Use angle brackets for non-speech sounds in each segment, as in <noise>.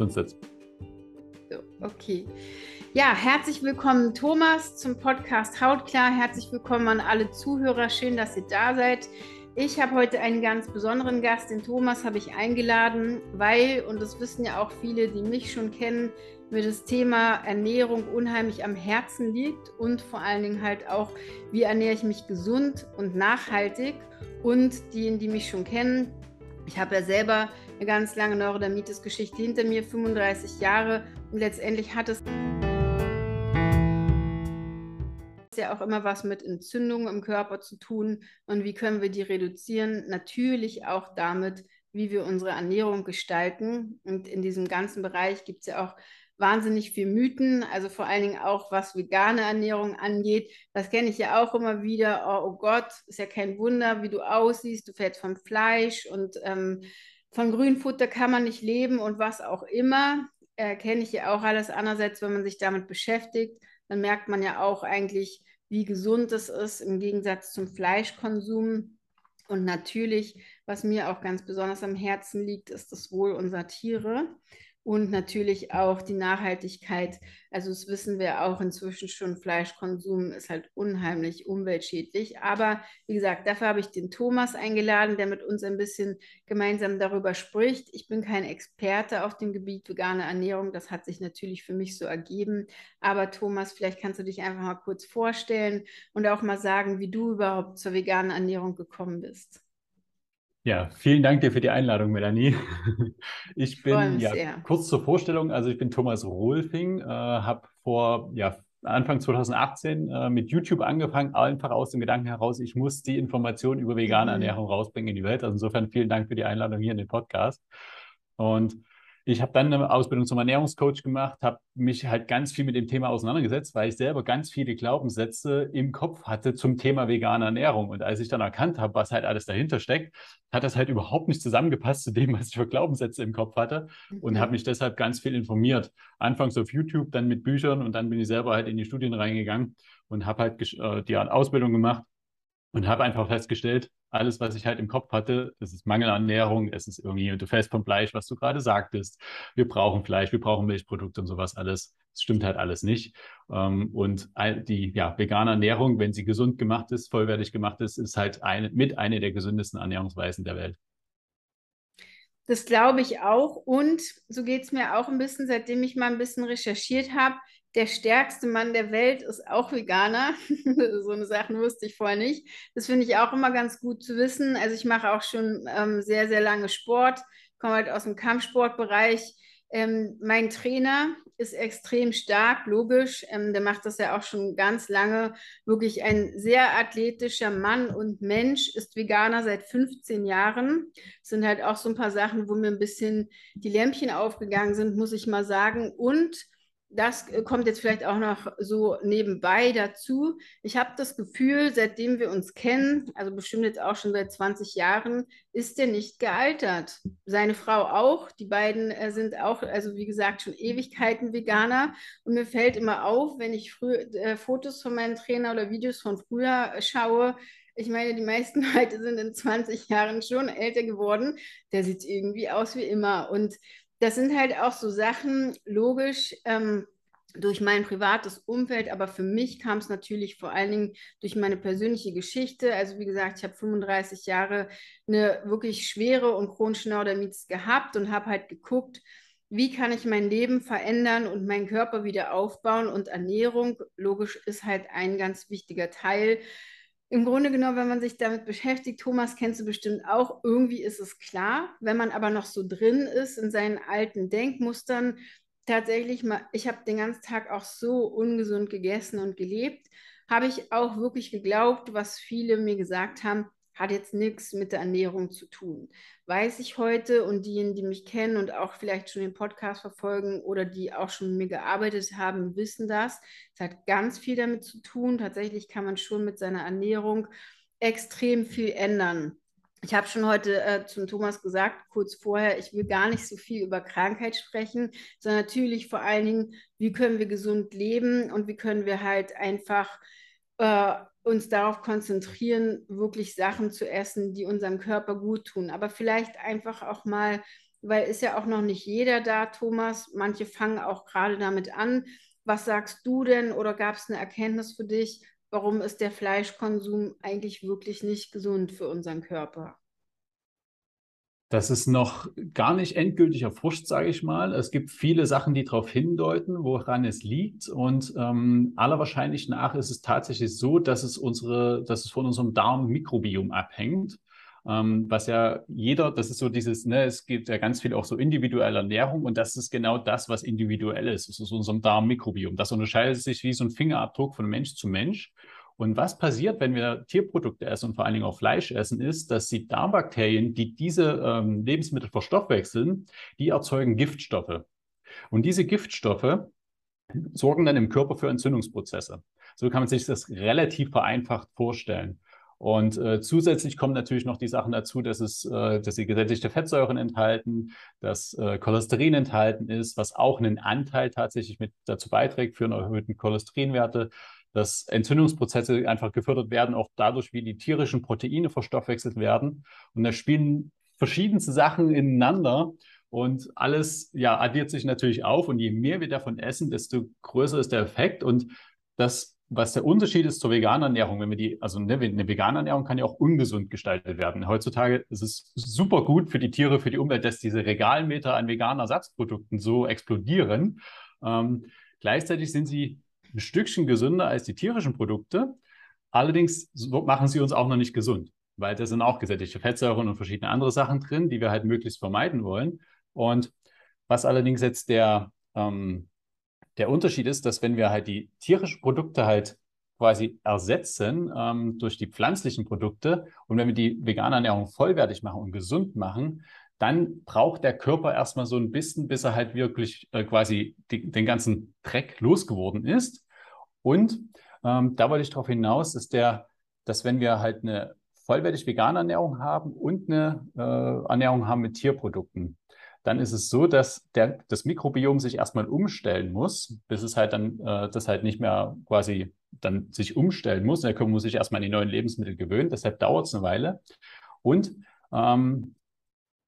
Grundsatz. So, okay. Ja, herzlich willkommen, Thomas, zum Podcast Hautklar. Herzlich willkommen an alle Zuhörer. Schön, dass ihr da seid. Ich habe heute einen ganz besonderen Gast, den Thomas habe ich eingeladen, weil, und das wissen ja auch viele, die mich schon kennen, mir das Thema Ernährung unheimlich am Herzen liegt und vor allen Dingen halt auch, wie ernähre ich mich gesund und nachhaltig. Und diejenigen, die mich schon kennen, ich habe ja selber eine ganz lange Neurodermitis-Geschichte hinter mir, 35 Jahre und letztendlich hat es ja auch immer was mit Entzündungen im Körper zu tun und wie können wir die reduzieren? Natürlich auch damit, wie wir unsere Ernährung gestalten. Und in diesem ganzen Bereich gibt es ja auch wahnsinnig viel Mythen, also vor allen Dingen auch was vegane Ernährung angeht. Das kenne ich ja auch immer wieder. Oh, oh, Gott, ist ja kein Wunder, wie du aussiehst. Du fällst vom Fleisch und ähm, von Grünfutter kann man nicht leben und was auch immer. Äh, kenne ich ja auch alles. Andererseits, wenn man sich damit beschäftigt, dann merkt man ja auch eigentlich, wie gesund es ist im Gegensatz zum Fleischkonsum. Und natürlich, was mir auch ganz besonders am Herzen liegt, ist das Wohl unserer Tiere und natürlich auch die Nachhaltigkeit. Also das wissen wir auch inzwischen schon, Fleischkonsum ist halt unheimlich umweltschädlich. Aber wie gesagt, dafür habe ich den Thomas eingeladen, der mit uns ein bisschen gemeinsam darüber spricht. Ich bin kein Experte auf dem Gebiet vegane Ernährung, das hat sich natürlich für mich so ergeben. Aber Thomas, vielleicht kannst du dich einfach mal kurz vorstellen und auch mal sagen, wie du überhaupt zur veganen Ernährung gekommen bist. Ja, vielen Dank dir für die Einladung, Melanie. <laughs> Ich bin ja sehr. kurz zur Vorstellung, also ich bin Thomas Rohlfing, äh, habe vor ja, Anfang 2018 äh, mit YouTube angefangen, einfach aus dem Gedanken heraus, ich muss die Informationen über vegane mhm. Ernährung rausbringen in die Welt. Also insofern vielen Dank für die Einladung hier in den Podcast. Und ich habe dann eine Ausbildung zum Ernährungscoach gemacht, habe mich halt ganz viel mit dem Thema auseinandergesetzt, weil ich selber ganz viele Glaubenssätze im Kopf hatte zum Thema vegane Ernährung. Und als ich dann erkannt habe, was halt alles dahinter steckt, hat das halt überhaupt nicht zusammengepasst zu dem, was ich für Glaubenssätze im Kopf hatte und habe mich deshalb ganz viel informiert. Anfangs auf YouTube, dann mit Büchern und dann bin ich selber halt in die Studien reingegangen und habe halt äh, die Ausbildung gemacht und habe einfach festgestellt, alles, was ich halt im Kopf hatte, das ist Mangelernährung, es ist irgendwie, du fällst vom Fleisch, was du gerade sagtest. Wir brauchen Fleisch, wir brauchen Milchprodukte und sowas alles. Das stimmt halt alles nicht. Ähm, und die ja, vegane Ernährung, wenn sie gesund gemacht ist, vollwertig gemacht ist, ist halt eine, mit einer der gesündesten Ernährungsweisen der Welt. Das glaube ich auch. Und so geht es mir auch ein bisschen, seitdem ich mal ein bisschen recherchiert habe der stärkste Mann der Welt ist auch Veganer. <laughs> so eine Sache wusste ich vorher nicht. Das finde ich auch immer ganz gut zu wissen. Also ich mache auch schon ähm, sehr, sehr lange Sport, komme halt aus dem Kampfsportbereich. Ähm, mein Trainer ist extrem stark, logisch. Ähm, der macht das ja auch schon ganz lange. Wirklich ein sehr athletischer Mann und Mensch, ist Veganer seit 15 Jahren. Das sind halt auch so ein paar Sachen, wo mir ein bisschen die Lämpchen aufgegangen sind, muss ich mal sagen. Und das äh, kommt jetzt vielleicht auch noch so nebenbei dazu. Ich habe das Gefühl, seitdem wir uns kennen, also bestimmt jetzt auch schon seit 20 Jahren, ist er nicht gealtert. Seine Frau auch. Die beiden äh, sind auch, also wie gesagt, schon Ewigkeiten Veganer. Und mir fällt immer auf, wenn ich früh, äh, Fotos von meinem Trainer oder Videos von früher schaue, ich meine, die meisten <laughs> Leute sind in 20 Jahren schon älter geworden. Der sieht irgendwie aus wie immer. Und das sind halt auch so Sachen, logisch, ähm, durch mein privates Umfeld, aber für mich kam es natürlich vor allen Dingen durch meine persönliche Geschichte. Also wie gesagt, ich habe 35 Jahre eine wirklich schwere und chronische Neurodermitis gehabt und habe halt geguckt, wie kann ich mein Leben verändern und meinen Körper wieder aufbauen. Und Ernährung, logisch, ist halt ein ganz wichtiger Teil im Grunde genommen, wenn man sich damit beschäftigt, Thomas kennst du bestimmt auch, irgendwie ist es klar. Wenn man aber noch so drin ist in seinen alten Denkmustern, tatsächlich mal, ich habe den ganzen Tag auch so ungesund gegessen und gelebt, habe ich auch wirklich geglaubt, was viele mir gesagt haben, hat jetzt nichts mit der Ernährung zu tun. Weiß ich heute und diejenigen, die mich kennen und auch vielleicht schon den Podcast verfolgen oder die auch schon mit mir gearbeitet haben, wissen das. Es hat ganz viel damit zu tun. Tatsächlich kann man schon mit seiner Ernährung extrem viel ändern. Ich habe schon heute äh, zum Thomas gesagt, kurz vorher, ich will gar nicht so viel über Krankheit sprechen, sondern natürlich vor allen Dingen, wie können wir gesund leben und wie können wir halt einfach äh, uns darauf konzentrieren, wirklich Sachen zu essen, die unserem Körper gut tun. Aber vielleicht einfach auch mal weil ist ja auch noch nicht jeder da, Thomas. Manche fangen auch gerade damit an. Was sagst du denn oder gab es eine Erkenntnis für dich, warum ist der Fleischkonsum eigentlich wirklich nicht gesund für unseren Körper? Das ist noch gar nicht endgültig erforscht, sage ich mal. Es gibt viele Sachen, die darauf hindeuten, woran es liegt. Und ähm, aller Wahrscheinlich nach ist es tatsächlich so, dass es unsere, dass es von unserem Darmmikrobiom abhängt. Ähm, was ja jeder, das ist so dieses, ne, es gibt ja ganz viel auch so individuelle Ernährung und das ist genau das, was individuell ist. Das ist unserem Darmmikrobiom. Das unterscheidet sich wie so ein Fingerabdruck von Mensch zu Mensch. Und was passiert, wenn wir Tierprodukte essen und vor allen Dingen auch Fleisch essen, ist, dass die Darmbakterien, die diese ähm, Lebensmittel verstoffwechseln, die erzeugen Giftstoffe. Und diese Giftstoffe sorgen dann im Körper für Entzündungsprozesse. So kann man sich das relativ vereinfacht vorstellen. Und äh, zusätzlich kommen natürlich noch die Sachen dazu, dass es, äh, dass sie gesättigte Fettsäuren enthalten, dass äh, Cholesterin enthalten ist, was auch einen Anteil tatsächlich mit dazu beiträgt für einen erhöhten Cholesterinwerte dass Entzündungsprozesse einfach gefördert werden, auch dadurch, wie die tierischen Proteine verstoffwechselt werden. Und da spielen verschiedenste Sachen ineinander. Und alles ja, addiert sich natürlich auf. Und je mehr wir davon essen, desto größer ist der Effekt. Und das, was der Unterschied ist zur veganen Ernährung, wenn wir die, also eine, eine vegane Ernährung kann ja auch ungesund gestaltet werden. Heutzutage ist es super gut für die Tiere, für die Umwelt, dass diese Regalmeter an veganen Ersatzprodukten so explodieren. Ähm, gleichzeitig sind sie ein Stückchen gesünder als die tierischen Produkte. Allerdings machen sie uns auch noch nicht gesund, weil da sind auch gesättigte Fettsäuren und verschiedene andere Sachen drin, die wir halt möglichst vermeiden wollen. Und was allerdings jetzt der, ähm, der Unterschied ist, dass wenn wir halt die tierischen Produkte halt quasi ersetzen ähm, durch die pflanzlichen Produkte und wenn wir die vegane Ernährung vollwertig machen und gesund machen, dann braucht der Körper erstmal so ein bisschen, bis er halt wirklich äh, quasi die, den ganzen Dreck losgeworden ist. Und ähm, da wollte ich darauf hinaus, dass, der, dass wenn wir halt eine vollwertig vegane Ernährung haben und eine äh, Ernährung haben mit Tierprodukten, dann ist es so, dass der, das Mikrobiom sich erstmal umstellen muss, bis es halt dann äh, das halt nicht mehr quasi dann sich umstellen muss. Der Körper muss sich erstmal an die neuen Lebensmittel gewöhnen, deshalb dauert es eine Weile. Und ähm,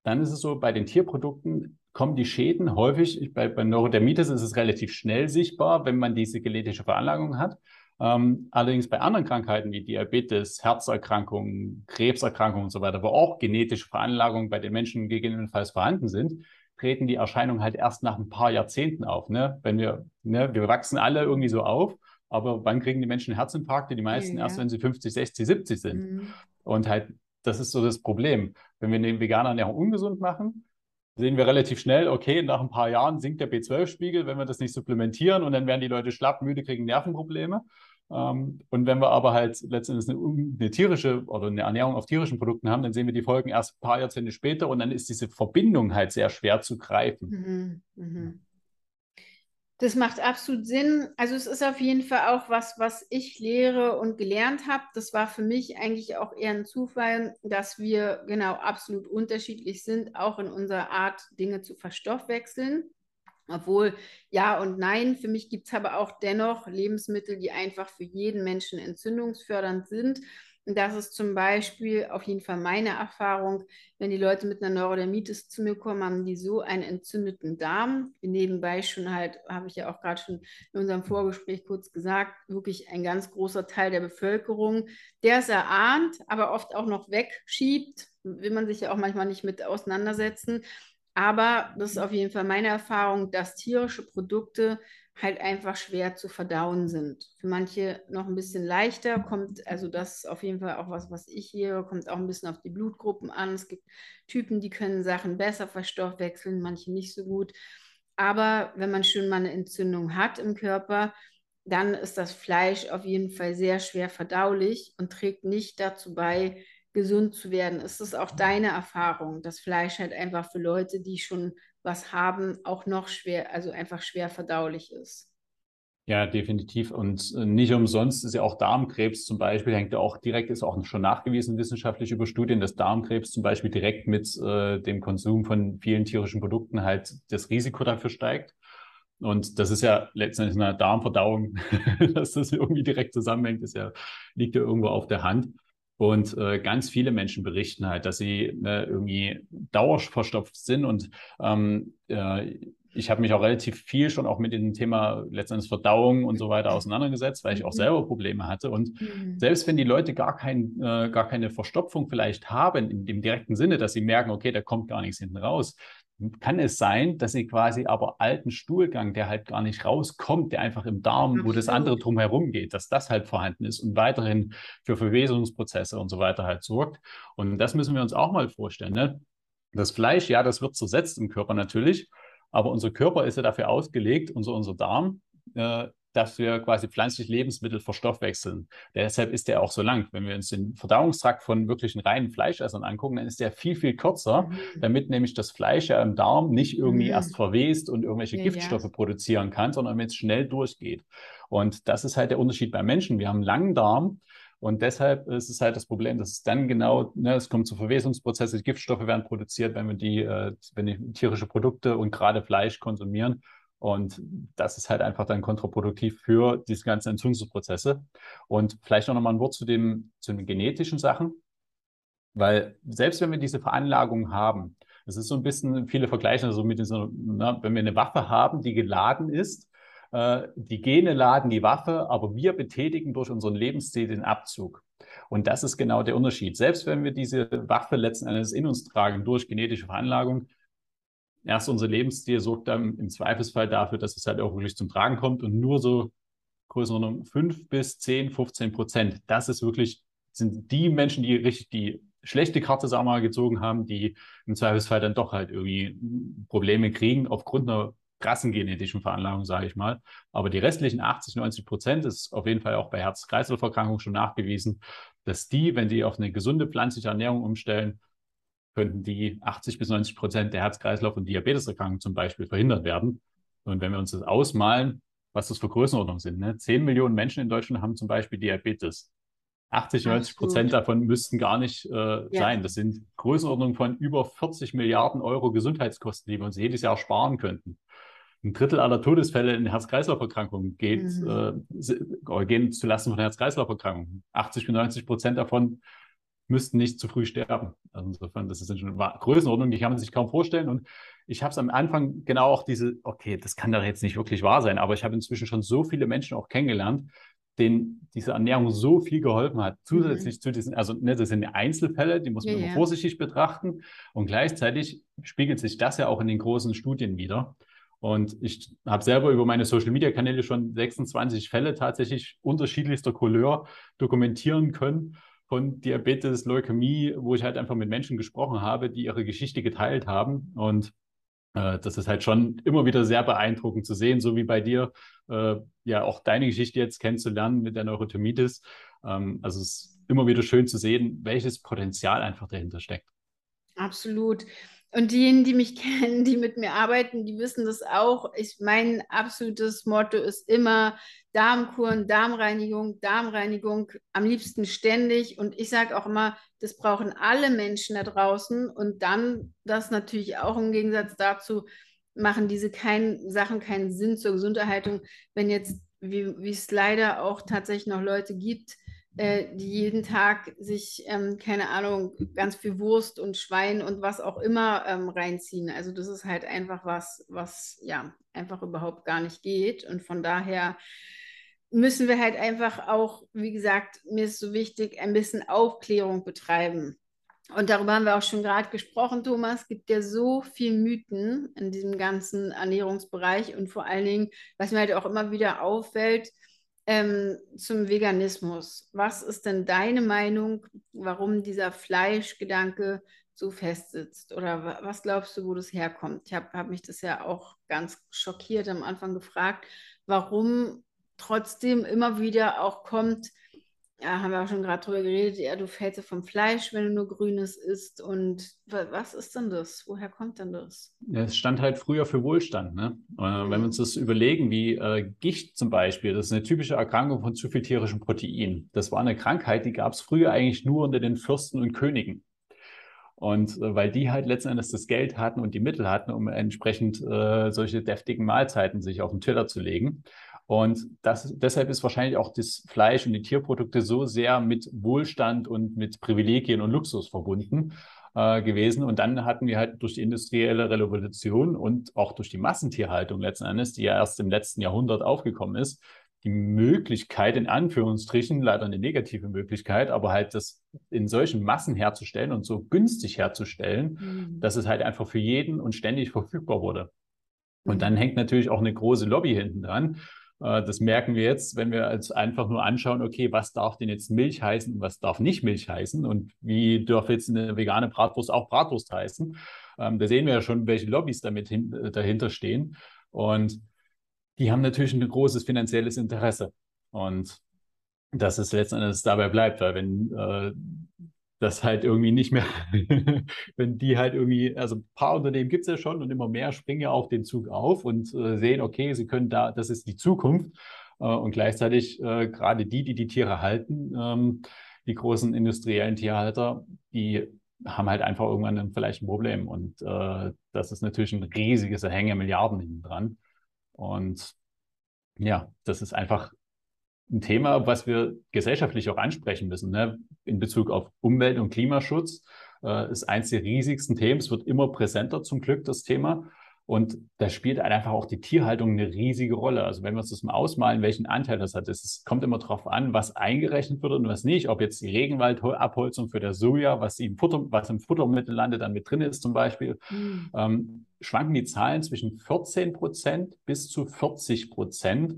dann ist es so, bei den Tierprodukten kommen die Schäden häufig, bei, bei Neurodermitis ist es relativ schnell sichtbar, wenn man diese genetische Veranlagung hat. Ähm, allerdings bei anderen Krankheiten wie Diabetes, Herzerkrankungen, Krebserkrankungen und so weiter, wo auch genetische Veranlagungen bei den Menschen gegebenenfalls vorhanden sind, treten die Erscheinungen halt erst nach ein paar Jahrzehnten auf. Ne? Wenn wir, ne, wir wachsen alle irgendwie so auf, aber wann kriegen die Menschen Herzinfarkte? Die meisten ja, ja. erst, wenn sie 50, 60, 70 sind. Mhm. Und halt das ist so das Problem. Wenn wir eine vegane Ernährung ungesund machen, sehen wir relativ schnell, okay, nach ein paar Jahren sinkt der B12-Spiegel, wenn wir das nicht supplementieren und dann werden die Leute schlapp, müde, kriegen Nervenprobleme. Ähm, und wenn wir aber halt letztendlich eine, eine, tierische oder eine Ernährung auf tierischen Produkten haben, dann sehen wir die Folgen erst ein paar Jahrzehnte später und dann ist diese Verbindung halt sehr schwer zu greifen. Mhm, mh. Das macht absolut Sinn. Also es ist auf jeden Fall auch was, was ich lehre und gelernt habe. Das war für mich eigentlich auch eher ein Zufall, dass wir genau absolut unterschiedlich sind, auch in unserer Art, Dinge zu verstoffwechseln. Obwohl ja und nein, für mich gibt es aber auch dennoch Lebensmittel, die einfach für jeden Menschen entzündungsfördernd sind. Und das ist zum Beispiel auf jeden Fall meine Erfahrung, wenn die Leute mit einer Neurodermitis zu mir kommen, haben die so einen entzündeten Darm. Nebenbei schon halt, habe ich ja auch gerade schon in unserem Vorgespräch kurz gesagt, wirklich ein ganz großer Teil der Bevölkerung, der es erahnt, aber oft auch noch wegschiebt, will man sich ja auch manchmal nicht mit auseinandersetzen. Aber das ist auf jeden Fall meine Erfahrung, dass tierische Produkte halt einfach schwer zu verdauen sind. Für manche noch ein bisschen leichter, kommt, also das ist auf jeden Fall auch was, was ich hier, kommt auch ein bisschen auf die Blutgruppen an. Es gibt Typen, die können Sachen besser verstoffwechseln, manche nicht so gut. Aber wenn man schon mal eine Entzündung hat im Körper, dann ist das Fleisch auf jeden Fall sehr schwer verdaulich und trägt nicht dazu bei, gesund zu werden. Ist es auch deine Erfahrung, dass Fleisch halt einfach für Leute, die schon was haben, auch noch schwer, also einfach schwer verdaulich ist. Ja, definitiv. Und äh, nicht umsonst ist ja auch Darmkrebs zum Beispiel, hängt ja auch direkt, ist auch schon nachgewiesen wissenschaftlich über Studien, dass Darmkrebs zum Beispiel direkt mit äh, dem Konsum von vielen tierischen Produkten halt das Risiko dafür steigt. Und das ist ja letztendlich eine Darmverdauung, <laughs> dass das irgendwie direkt zusammenhängt, ist ja, liegt ja irgendwo auf der Hand. Und äh, ganz viele Menschen berichten halt, dass sie ne, irgendwie dauerverstopft sind. Und ähm, äh, ich habe mich auch relativ viel schon auch mit dem Thema letztendlich Verdauung und so weiter auseinandergesetzt, weil ich auch mhm. selber Probleme hatte. Und mhm. selbst wenn die Leute gar, kein, äh, gar keine Verstopfung vielleicht haben, in dem direkten Sinne, dass sie merken, okay, da kommt gar nichts hinten raus, kann es sein, dass sie quasi aber alten Stuhlgang, der halt gar nicht rauskommt, der einfach im Darm, Ach, wo das andere drumherum geht, dass das halt vorhanden ist und weiterhin für Verwesungsprozesse und so weiter halt sorgt. Und das müssen wir uns auch mal vorstellen. Ne? Das Fleisch, ja, das wird zersetzt im Körper natürlich, aber unser Körper ist ja dafür ausgelegt, unser, unser Darm, äh, dass wir quasi pflanzliche Lebensmittel verstoffwechseln. Deshalb ist der auch so lang. Wenn wir uns den Verdauungstrakt von wirklichen reinen Fleischessern angucken, dann ist der viel, viel kürzer, mhm. damit nämlich das Fleisch ja im Darm nicht irgendwie mhm. erst verwest und irgendwelche ja, Giftstoffe ja. produzieren kann, sondern damit es schnell durchgeht. Und das ist halt der Unterschied bei Menschen. Wir haben einen langen Darm, und deshalb ist es halt das Problem, dass es dann genau, ne, es kommt zu Verwesungsprozessen, Giftstoffe werden produziert, wenn wir die, äh, wenn die tierische Produkte und gerade Fleisch konsumieren. Und das ist halt einfach dann kontraproduktiv für diese ganzen Entzündungsprozesse. Und vielleicht noch mal ein Wort zu, dem, zu den genetischen Sachen. Weil selbst wenn wir diese Veranlagung haben, es ist so ein bisschen, viele vergleichen also mit dieser, na, wenn wir eine Waffe haben, die geladen ist, äh, die Gene laden die Waffe, aber wir betätigen durch unseren Lebensstil den Abzug. Und das ist genau der Unterschied. Selbst wenn wir diese Waffe letzten Endes in uns tragen durch genetische Veranlagung, erst unser Lebensstil sorgt dann im Zweifelsfall dafür, dass es halt auch wirklich zum Tragen kommt und nur so Größenordnung 5 bis 10, 15 Prozent. Das ist wirklich, sind die Menschen, die richtig die schlechte Karte, sagen wir mal, gezogen haben, die im Zweifelsfall dann doch halt irgendwie Probleme kriegen aufgrund einer krassen genetischen Veranlagung, sage ich mal. Aber die restlichen 80, 90 Prozent ist auf jeden Fall auch bei Herz-Kreislauf-Erkrankungen schon nachgewiesen, dass die, wenn die auf eine gesunde pflanzliche Ernährung umstellen, könnten die 80 bis 90 Prozent der Herz-Kreislauf- und Diabeteserkrankungen zum Beispiel verhindert werden. Und wenn wir uns das ausmalen, was das für Größenordnungen sind, ne? 10 Millionen Menschen in Deutschland haben zum Beispiel Diabetes. 80, 90 Prozent davon müssten gar nicht äh, ja. sein. Das sind Größenordnungen von über 40 Milliarden Euro Gesundheitskosten, die wir uns jedes Jahr sparen könnten. Ein Drittel aller Todesfälle in Herz-Kreislauf-Erkrankungen geht, mhm. äh, gehen zulasten von Herz-Kreislauf-Erkrankungen. 80 bis 90 Prozent davon müssten nicht zu früh sterben. Also insofern, das ist schon eine Größenordnung, die kann man sich kaum vorstellen. Und ich habe es am Anfang genau auch diese, okay, das kann doch jetzt nicht wirklich wahr sein, aber ich habe inzwischen schon so viele Menschen auch kennengelernt, denen diese Ernährung so viel geholfen hat, zusätzlich mhm. zu diesen, also ne, das sind Einzelfälle, die muss man ja, immer ja. vorsichtig betrachten. Und gleichzeitig spiegelt sich das ja auch in den großen Studien wieder. Und ich habe selber über meine Social-Media-Kanäle schon 26 Fälle tatsächlich unterschiedlichster Couleur dokumentieren können von Diabetes, Leukämie, wo ich halt einfach mit Menschen gesprochen habe, die ihre Geschichte geteilt haben. Und äh, das ist halt schon immer wieder sehr beeindruckend zu sehen, so wie bei dir, äh, ja auch deine Geschichte jetzt kennenzulernen mit der Neurotomitis. Ähm, also es ist immer wieder schön zu sehen, welches Potenzial einfach dahinter steckt. Absolut. Und diejenigen, die mich <laughs> kennen, die mit mir arbeiten, die wissen das auch. Ich, mein absolutes Motto ist immer Darmkuren, Darmreinigung, Darmreinigung, am liebsten ständig. Und ich sage auch immer, das brauchen alle Menschen da draußen. Und dann, das natürlich auch im Gegensatz dazu, machen diese kein, Sachen keinen Sinn zur Gesunderhaltung, wenn jetzt, wie, wie es leider auch tatsächlich noch Leute gibt, äh, die jeden Tag sich, ähm, keine Ahnung, ganz viel Wurst und Schwein und was auch immer ähm, reinziehen. Also das ist halt einfach was, was ja einfach überhaupt gar nicht geht. Und von daher müssen wir halt einfach auch, wie gesagt, mir ist so wichtig, ein bisschen Aufklärung betreiben. Und darüber haben wir auch schon gerade gesprochen, Thomas. Es gibt ja so viele Mythen in diesem ganzen Ernährungsbereich und vor allen Dingen, was mir halt auch immer wieder auffällt, ähm, zum Veganismus. Was ist denn deine Meinung, warum dieser Fleischgedanke so fest sitzt? Oder was glaubst du, wo das herkommt? Ich habe hab mich das ja auch ganz schockiert am Anfang gefragt, warum trotzdem immer wieder auch kommt, ja, haben wir auch schon gerade drüber geredet, ja, du fällst ja vom Fleisch, wenn du nur Grünes isst. Und was ist denn das? Woher kommt denn das? Es stand halt früher für Wohlstand. Ne? Mhm. Wenn wir uns das überlegen, wie äh, Gicht zum Beispiel, das ist eine typische Erkrankung von zu viel tierischem Protein. Das war eine Krankheit, die gab es früher eigentlich nur unter den Fürsten und Königen. Und äh, weil die halt letzten Endes das Geld hatten und die Mittel hatten, um entsprechend äh, solche deftigen Mahlzeiten sich auf den Teller zu legen. Und das, deshalb ist wahrscheinlich auch das Fleisch und die Tierprodukte so sehr mit Wohlstand und mit Privilegien und Luxus verbunden äh, gewesen. Und dann hatten wir halt durch die industrielle Revolution und auch durch die Massentierhaltung letzten Endes, die ja erst im letzten Jahrhundert aufgekommen ist, die Möglichkeit, in Anführungsstrichen, leider eine negative Möglichkeit, aber halt das in solchen Massen herzustellen und so günstig herzustellen, mhm. dass es halt einfach für jeden und ständig verfügbar wurde. Und mhm. dann hängt natürlich auch eine große Lobby hinten dran. Äh, das merken wir jetzt, wenn wir uns einfach nur anschauen, okay, was darf denn jetzt Milch heißen und was darf nicht Milch heißen und wie darf jetzt eine vegane Bratwurst auch Bratwurst heißen. Ähm, da sehen wir ja schon, welche Lobbys damit hin, äh, dahinter stehen. Und die haben natürlich ein großes finanzielles Interesse. Und dass es letzten Endes dabei bleibt, weil wenn äh, das halt irgendwie nicht mehr, <laughs> wenn die halt irgendwie, also ein paar Unternehmen gibt es ja schon und immer mehr springen ja auch den Zug auf und äh, sehen, okay, sie können da, das ist die Zukunft. Äh, und gleichzeitig äh, gerade die, die die Tiere halten, ähm, die großen industriellen Tierhalter, die haben halt einfach irgendwann dann vielleicht ein Problem. Und äh, das ist natürlich ein riesiges Erhänge Milliarden hinten dran. Und ja, das ist einfach ein Thema, was wir gesellschaftlich auch ansprechen müssen, ne? in Bezug auf Umwelt- und Klimaschutz. Äh, ist eins der riesigsten Themen. Es wird immer präsenter zum Glück, das Thema. Und da spielt einfach auch die Tierhaltung eine riesige Rolle. Also wenn wir uns das mal ausmalen, welchen Anteil das hat, es kommt immer darauf an, was eingerechnet wird und was nicht. Ob jetzt die Regenwaldabholzung für der Soja, was im, Futter, was im Futtermittel landet, dann mit drin ist zum Beispiel, mhm. ähm, schwanken die Zahlen zwischen 14 Prozent bis zu 40 Prozent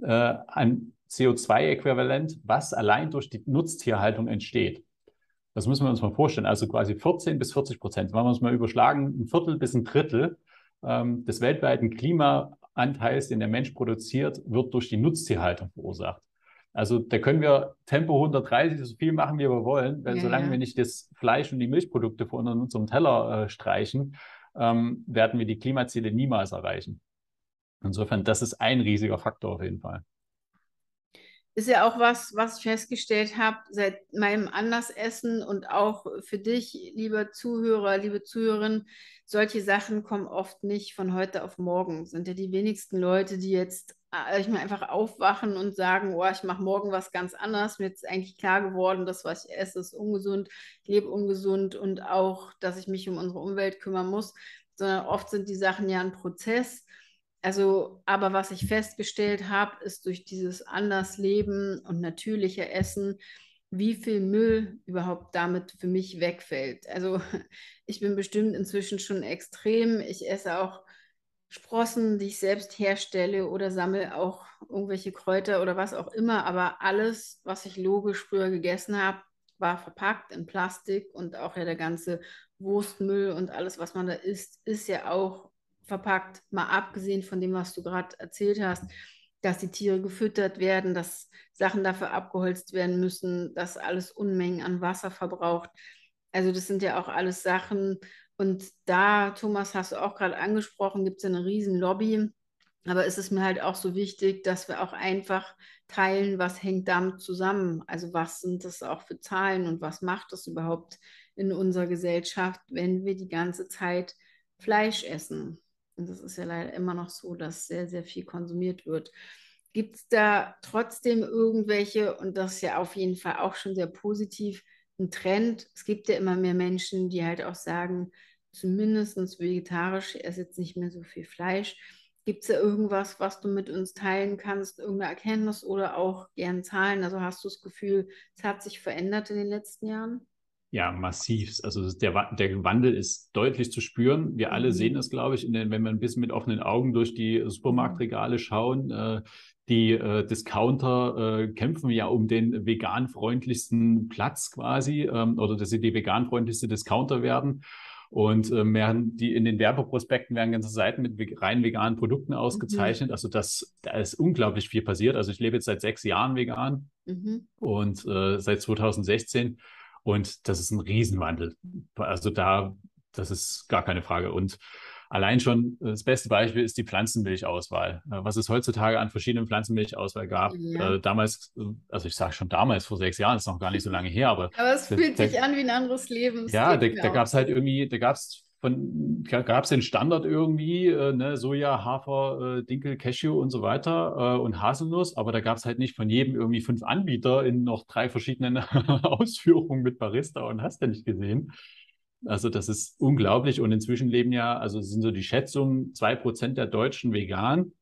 äh, an CO2-Äquivalent, was allein durch die Nutztierhaltung entsteht. Das müssen wir uns mal vorstellen. Also quasi 14 bis 40 Prozent. Wenn wir uns mal überschlagen, ein Viertel bis ein Drittel ähm, des weltweiten Klimaanteils, den der Mensch produziert, wird durch die Nutztierhaltung verursacht. Also da können wir Tempo 130 so viel machen, wie wir wollen, weil ja, solange ja. wir nicht das Fleisch und die Milchprodukte von unserem Teller äh, streichen, ähm, werden wir die Klimaziele niemals erreichen. Insofern, das ist ein riesiger Faktor auf jeden Fall ist ja auch was, was ich festgestellt habe seit meinem Andersessen und auch für dich, lieber Zuhörer, liebe Zuhörerin, solche Sachen kommen oft nicht von heute auf morgen. Sind ja die wenigsten Leute, die jetzt äh, ich meine, einfach aufwachen und sagen, oh, ich mache morgen was ganz anderes. Mir ist eigentlich klar geworden, das, was ich esse, ist ungesund, ich lebe ungesund und auch, dass ich mich um unsere Umwelt kümmern muss. Sondern oft sind die Sachen ja ein Prozess also, aber was ich festgestellt habe, ist durch dieses Andersleben und natürliche Essen, wie viel Müll überhaupt damit für mich wegfällt. Also <laughs> ich bin bestimmt inzwischen schon extrem. Ich esse auch Sprossen, die ich selbst herstelle oder sammle auch irgendwelche Kräuter oder was auch immer. Aber alles, was ich logisch früher gegessen habe, war verpackt in Plastik und auch ja der ganze Wurstmüll und alles, was man da isst, ist ja auch verpackt, mal abgesehen von dem, was du gerade erzählt hast, dass die Tiere gefüttert werden, dass Sachen dafür abgeholzt werden müssen, dass alles Unmengen an Wasser verbraucht. Also das sind ja auch alles Sachen. Und da, Thomas, hast du auch gerade angesprochen, gibt es eine riesen Lobby. Aber es ist mir halt auch so wichtig, dass wir auch einfach teilen, was hängt damit zusammen. Also was sind das auch für Zahlen und was macht das überhaupt in unserer Gesellschaft, wenn wir die ganze Zeit Fleisch essen. Und das ist ja leider immer noch so, dass sehr, sehr viel konsumiert wird. Gibt es da trotzdem irgendwelche, und das ist ja auf jeden Fall auch schon sehr positiv, ein Trend? Es gibt ja immer mehr Menschen, die halt auch sagen, zumindest vegetarisch, ich esse jetzt nicht mehr so viel Fleisch. Gibt es da irgendwas, was du mit uns teilen kannst, irgendeine Erkenntnis oder auch gern Zahlen? Also hast du das Gefühl, es hat sich verändert in den letzten Jahren? Ja, massiv. Also der, der Wandel ist deutlich zu spüren. Wir alle mhm. sehen das, glaube ich, den, wenn wir ein bisschen mit offenen Augen durch die Supermarktregale schauen. Äh, die äh, Discounter äh, kämpfen ja um den veganfreundlichsten Platz quasi ähm, oder dass sie die veganfreundlichste Discounter werden. Und äh, während die in den Werbeprospekten werden ganze Seiten mit rein veganen Produkten mhm. ausgezeichnet. Mhm. Also das, da ist unglaublich viel passiert. Also ich lebe jetzt seit sechs Jahren vegan mhm. und äh, seit 2016 und das ist ein Riesenwandel. Also da, das ist gar keine Frage. Und allein schon das beste Beispiel ist die Pflanzenmilchauswahl. Äh, was es heutzutage an verschiedenen Pflanzenmilchauswahl gab. Ja. Äh, damals, also ich sage schon damals, vor sechs Jahren, ist noch gar nicht so lange her, aber. Aber es fühlt da, sich an wie ein anderes Leben. ja, da, da gab es halt irgendwie, da gab es von, gab es den Standard irgendwie, äh, ne, Soja, Hafer, äh, Dinkel, Cashew und so weiter äh, und Haselnuss, aber da gab es halt nicht von jedem irgendwie fünf Anbieter in noch drei verschiedenen <laughs> Ausführungen mit Barista und hast du nicht gesehen. Also das ist unglaublich und inzwischen leben ja, also sind so die Schätzungen, zwei Prozent der Deutschen vegan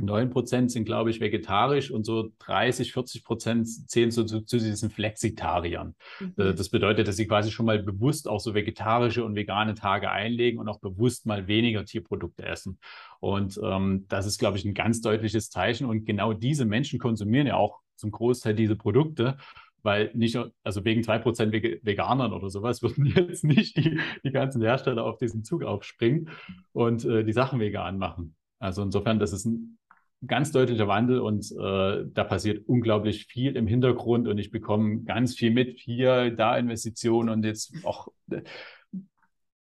9 Prozent sind, glaube ich, vegetarisch und so 30, 40 Prozent zählen so zu, zu diesen Flexitariern. Mhm. Äh, das bedeutet, dass sie quasi schon mal bewusst auch so vegetarische und vegane Tage einlegen und auch bewusst mal weniger Tierprodukte essen. Und ähm, das ist, glaube ich, ein ganz deutliches Zeichen. Und genau diese Menschen konsumieren ja auch zum Großteil diese Produkte weil nicht, also wegen 2% Veganern oder sowas <laughs> würden jetzt nicht die, die ganzen Hersteller auf diesen Zug aufspringen und äh, die Sachen vegan machen. Also insofern, das ist ein ganz deutlicher Wandel und äh, da passiert unglaublich viel im Hintergrund und ich bekomme ganz viel mit, hier, da Investitionen und jetzt auch,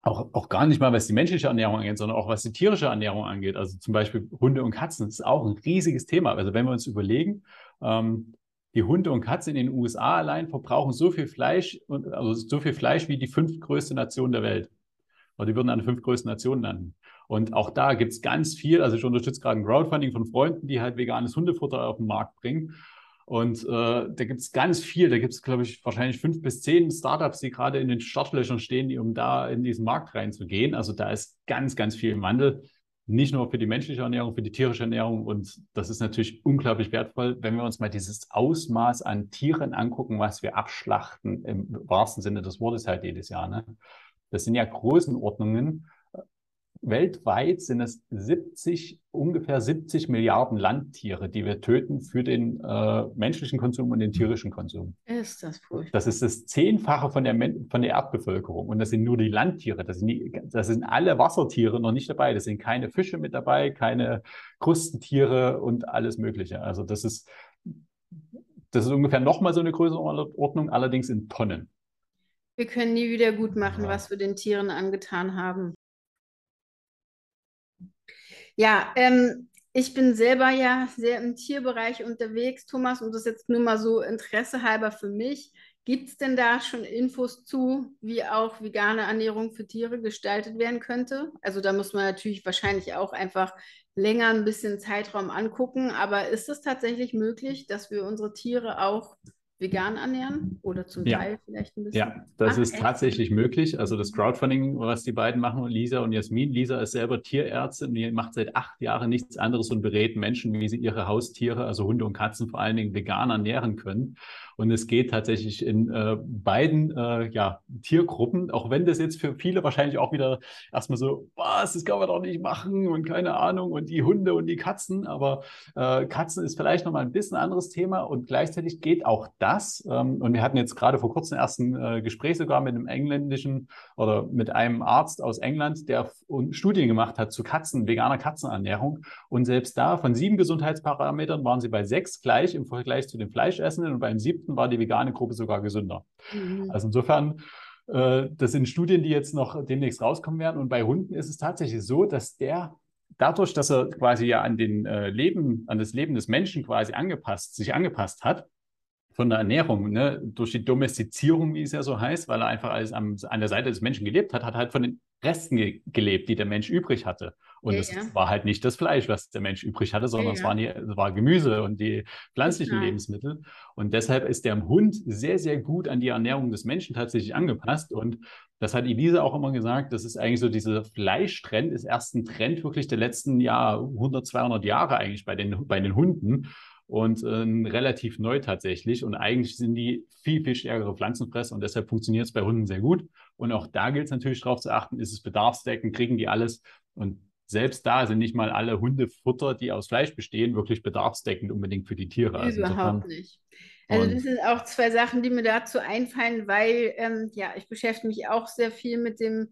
auch, auch gar nicht mal, was die menschliche Ernährung angeht, sondern auch was die tierische Ernährung angeht. Also zum Beispiel Hunde und Katzen, das ist auch ein riesiges Thema. Also wenn wir uns überlegen, ähm, die Hunde und Katzen in den USA allein verbrauchen so viel Fleisch, also so viel Fleisch wie die fünftgrößte Nation der Welt. Oder die würden eine fünf größten Nationen landen. Und auch da gibt es ganz viel. Also ich unterstütze gerade ein Crowdfunding von Freunden, die halt veganes Hundefutter auf den Markt bringen. Und äh, da gibt es ganz viel. Da gibt es, glaube ich, wahrscheinlich fünf bis zehn Startups, die gerade in den Startlöchern stehen, um da in diesen Markt reinzugehen. Also da ist ganz, ganz viel im Wandel. Nicht nur für die menschliche Ernährung, für die tierische Ernährung. Und das ist natürlich unglaublich wertvoll, wenn wir uns mal dieses Ausmaß an Tieren angucken, was wir abschlachten, im wahrsten Sinne des Wortes halt jedes Jahr. Ne? Das sind ja Größenordnungen weltweit sind es 70, ungefähr 70 Milliarden Landtiere, die wir töten für den äh, menschlichen Konsum und den tierischen Konsum. Ist das furchtbar. Das ist das Zehnfache von der, von der Erdbevölkerung. Und das sind nur die Landtiere. Das sind, die, das sind alle Wassertiere noch nicht dabei. Das sind keine Fische mit dabei, keine Krustentiere und alles Mögliche. Also das ist, das ist ungefähr nochmal so eine Größenordnung, allerdings in Tonnen. Wir können nie wieder gut machen, ja. was wir den Tieren angetan haben. Ja, ähm, ich bin selber ja sehr im Tierbereich unterwegs, Thomas, und das jetzt nur mal so Interesse halber für mich. Gibt es denn da schon Infos zu, wie auch vegane Ernährung für Tiere gestaltet werden könnte? Also da muss man natürlich wahrscheinlich auch einfach länger ein bisschen Zeitraum angucken, aber ist es tatsächlich möglich, dass wir unsere Tiere auch vegan ernähren oder zum ja. Teil vielleicht ein bisschen? Ja, das Ach, ist echt? tatsächlich möglich. Also das Crowdfunding, was die beiden machen, Lisa und Jasmin. Lisa ist selber Tierärztin, die macht seit acht Jahren nichts anderes und berät Menschen, wie sie ihre Haustiere, also Hunde und Katzen vor allen Dingen vegan ernähren können. Und es geht tatsächlich in äh, beiden äh, ja, Tiergruppen, auch wenn das jetzt für viele wahrscheinlich auch wieder erstmal so, was, das kann man doch nicht machen und keine Ahnung und die Hunde und die Katzen. Aber äh, Katzen ist vielleicht nochmal ein bisschen anderes Thema und gleichzeitig geht auch das. Ähm, und wir hatten jetzt gerade vor kurzem erst ein äh, Gespräch sogar mit einem engländischen oder mit einem Arzt aus England, der Studien gemacht hat zu Katzen, veganer Katzenernährung. Und selbst da von sieben Gesundheitsparametern waren sie bei sechs gleich im Vergleich zu den Fleischessenden und beim siebten siebten war die vegane Gruppe sogar gesünder. Mhm. Also insofern, äh, das sind Studien, die jetzt noch demnächst rauskommen werden. Und bei Hunden ist es tatsächlich so, dass der dadurch, dass er quasi ja an den äh, Leben, an das Leben des Menschen quasi angepasst, sich angepasst hat, von der Ernährung, ne, durch die Domestizierung, wie es ja so heißt, weil er einfach alles am, an der Seite des Menschen gelebt hat, hat halt von den Resten ge gelebt, die der Mensch übrig hatte. Und es ja, ja. war halt nicht das Fleisch, was der Mensch übrig hatte, sondern ja, es, waren die, es war Gemüse und die pflanzlichen Lebensmittel. Und deshalb ist der Hund sehr, sehr gut an die Ernährung des Menschen tatsächlich angepasst. Und das hat Elisa auch immer gesagt, das ist eigentlich so, dieser Fleischtrend ist erst ein Trend wirklich der letzten Jahr, 100, 200 Jahre eigentlich bei den, bei den Hunden und äh, relativ neu tatsächlich. Und eigentlich sind die viel, viel stärkere Pflanzenfresser und deshalb funktioniert es bei Hunden sehr gut. Und auch da gilt es natürlich darauf zu achten, ist es bedarfsdeckend, kriegen die alles. Und selbst da sind nicht mal alle Hundefutter, die aus Fleisch bestehen, wirklich bedarfsdeckend unbedingt für die Tiere. Also Überhaupt nicht. Also das sind auch zwei Sachen, die mir dazu einfallen, weil ähm, ja, ich beschäftige mich auch sehr viel mit dem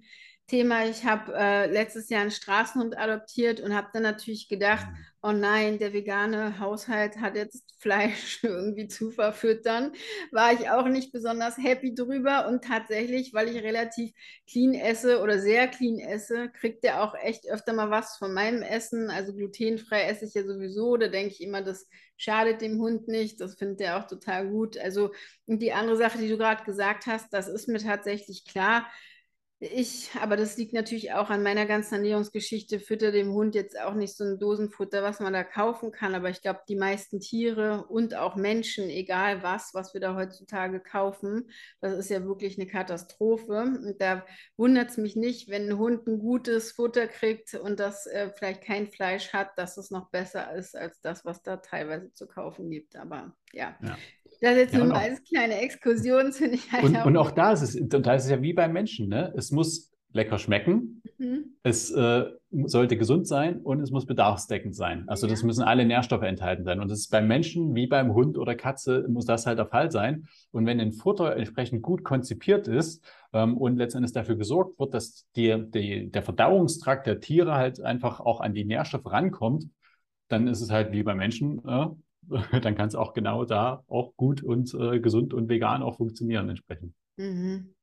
Thema. Ich habe äh, letztes Jahr einen Straßenhund adoptiert und habe dann natürlich gedacht, mhm. oh nein, der vegane Haushalt hat jetzt <laughs> Fleisch irgendwie zu verfüttern. War ich auch nicht besonders happy drüber und tatsächlich, weil ich relativ clean esse oder sehr clean esse, kriegt der auch echt öfter mal was von meinem Essen. Also glutenfrei esse ich ja sowieso. Da denke ich immer, das schadet dem Hund nicht. Das findet er auch total gut. Also und die andere Sache, die du gerade gesagt hast, das ist mir tatsächlich klar Ich, aber das liegt natürlich auch an meiner ganzen Ernährungsgeschichte. Fütter dem Hund jetzt auch nicht so ein Dosenfutter, was man da kaufen kann. Aber ich glaube, die meisten Tiere und auch Menschen, egal was, was wir da heutzutage kaufen, das ist ja wirklich eine Katastrophe. Und da wundert es mich nicht, wenn ein Hund ein gutes Futter kriegt und das äh, vielleicht kein Fleisch hat, dass es noch besser ist als das, was da teilweise zu kaufen gibt. Aber ja. ja. Das ist jetzt ja, so als kleine Exkursion, finde ich halt. Und auch, und auch da ist es, da ist es ja wie beim Menschen, ne? Es muss lecker schmecken, mhm. es äh, sollte gesund sein und es muss bedarfsdeckend sein. Also ja. das müssen alle Nährstoffe enthalten sein. Und das ist beim Menschen wie beim Hund oder Katze, muss das halt der Fall sein. Und wenn ein Futter entsprechend gut konzipiert ist ähm, und letztendlich dafür gesorgt wird, dass die, die, der Verdauungstrakt der Tiere halt einfach auch an die Nährstoffe rankommt, dann ist es halt wie beim Menschen, äh, <laughs> dann kann es auch genau da auch gut und äh, gesund und vegan auch funktionieren entsprechend. Mhm.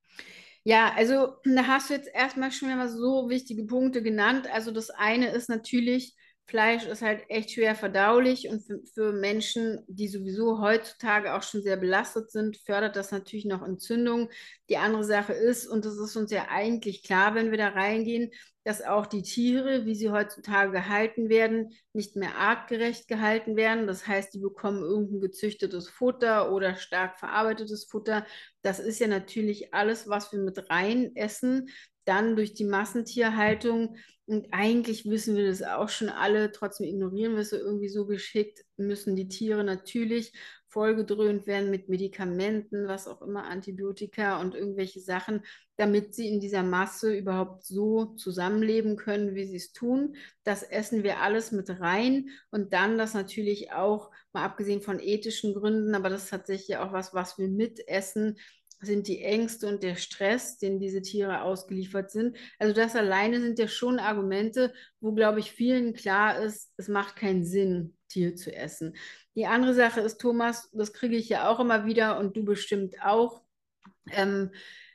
Ja, also da hast du jetzt erstmal schon mal so wichtige Punkte genannt. Also das eine ist natürlich, Fleisch ist halt echt schwer verdaulich und für, für, Menschen, die sowieso heutzutage auch schon sehr belastet sind, fördert das natürlich noch Entzündung. Die andere Sache ist, und das ist uns ja eigentlich klar, wenn wir da reingehen, dass auch die Tiere, wie sie heutzutage gehalten werden, nicht mehr artgerecht gehalten werden. Das heißt, die bekommen irgendein gezüchtetes Futter oder stark verarbeitetes Futter. Das ist ja natürlich alles, was wir mit rein essen, dann durch die Massentierhaltung. Und eigentlich wissen wir das auch schon alle, trotzdem ignorieren wir es irgendwie so geschickt, müssen die Tiere natürlich vollgedröhnt werden mit Medikamenten, was auch immer, Antibiotika und irgendwelche Sachen, damit sie in dieser Masse überhaupt so zusammenleben können, wie sie es tun. Das essen wir alles mit rein und dann das natürlich auch, mal abgesehen von ethischen Gründen, aber das ist tatsächlich auch was, was wir mitessen, sind die Ängste und der Stress, den diese Tiere ausgeliefert sind. Also das alleine sind ja schon Argumente, wo, glaube ich, vielen klar ist, es macht keinen Sinn, Tier zu essen. Die andere Sache ist, Thomas, das kriege ich ja auch immer wieder und du bestimmt auch, ähm,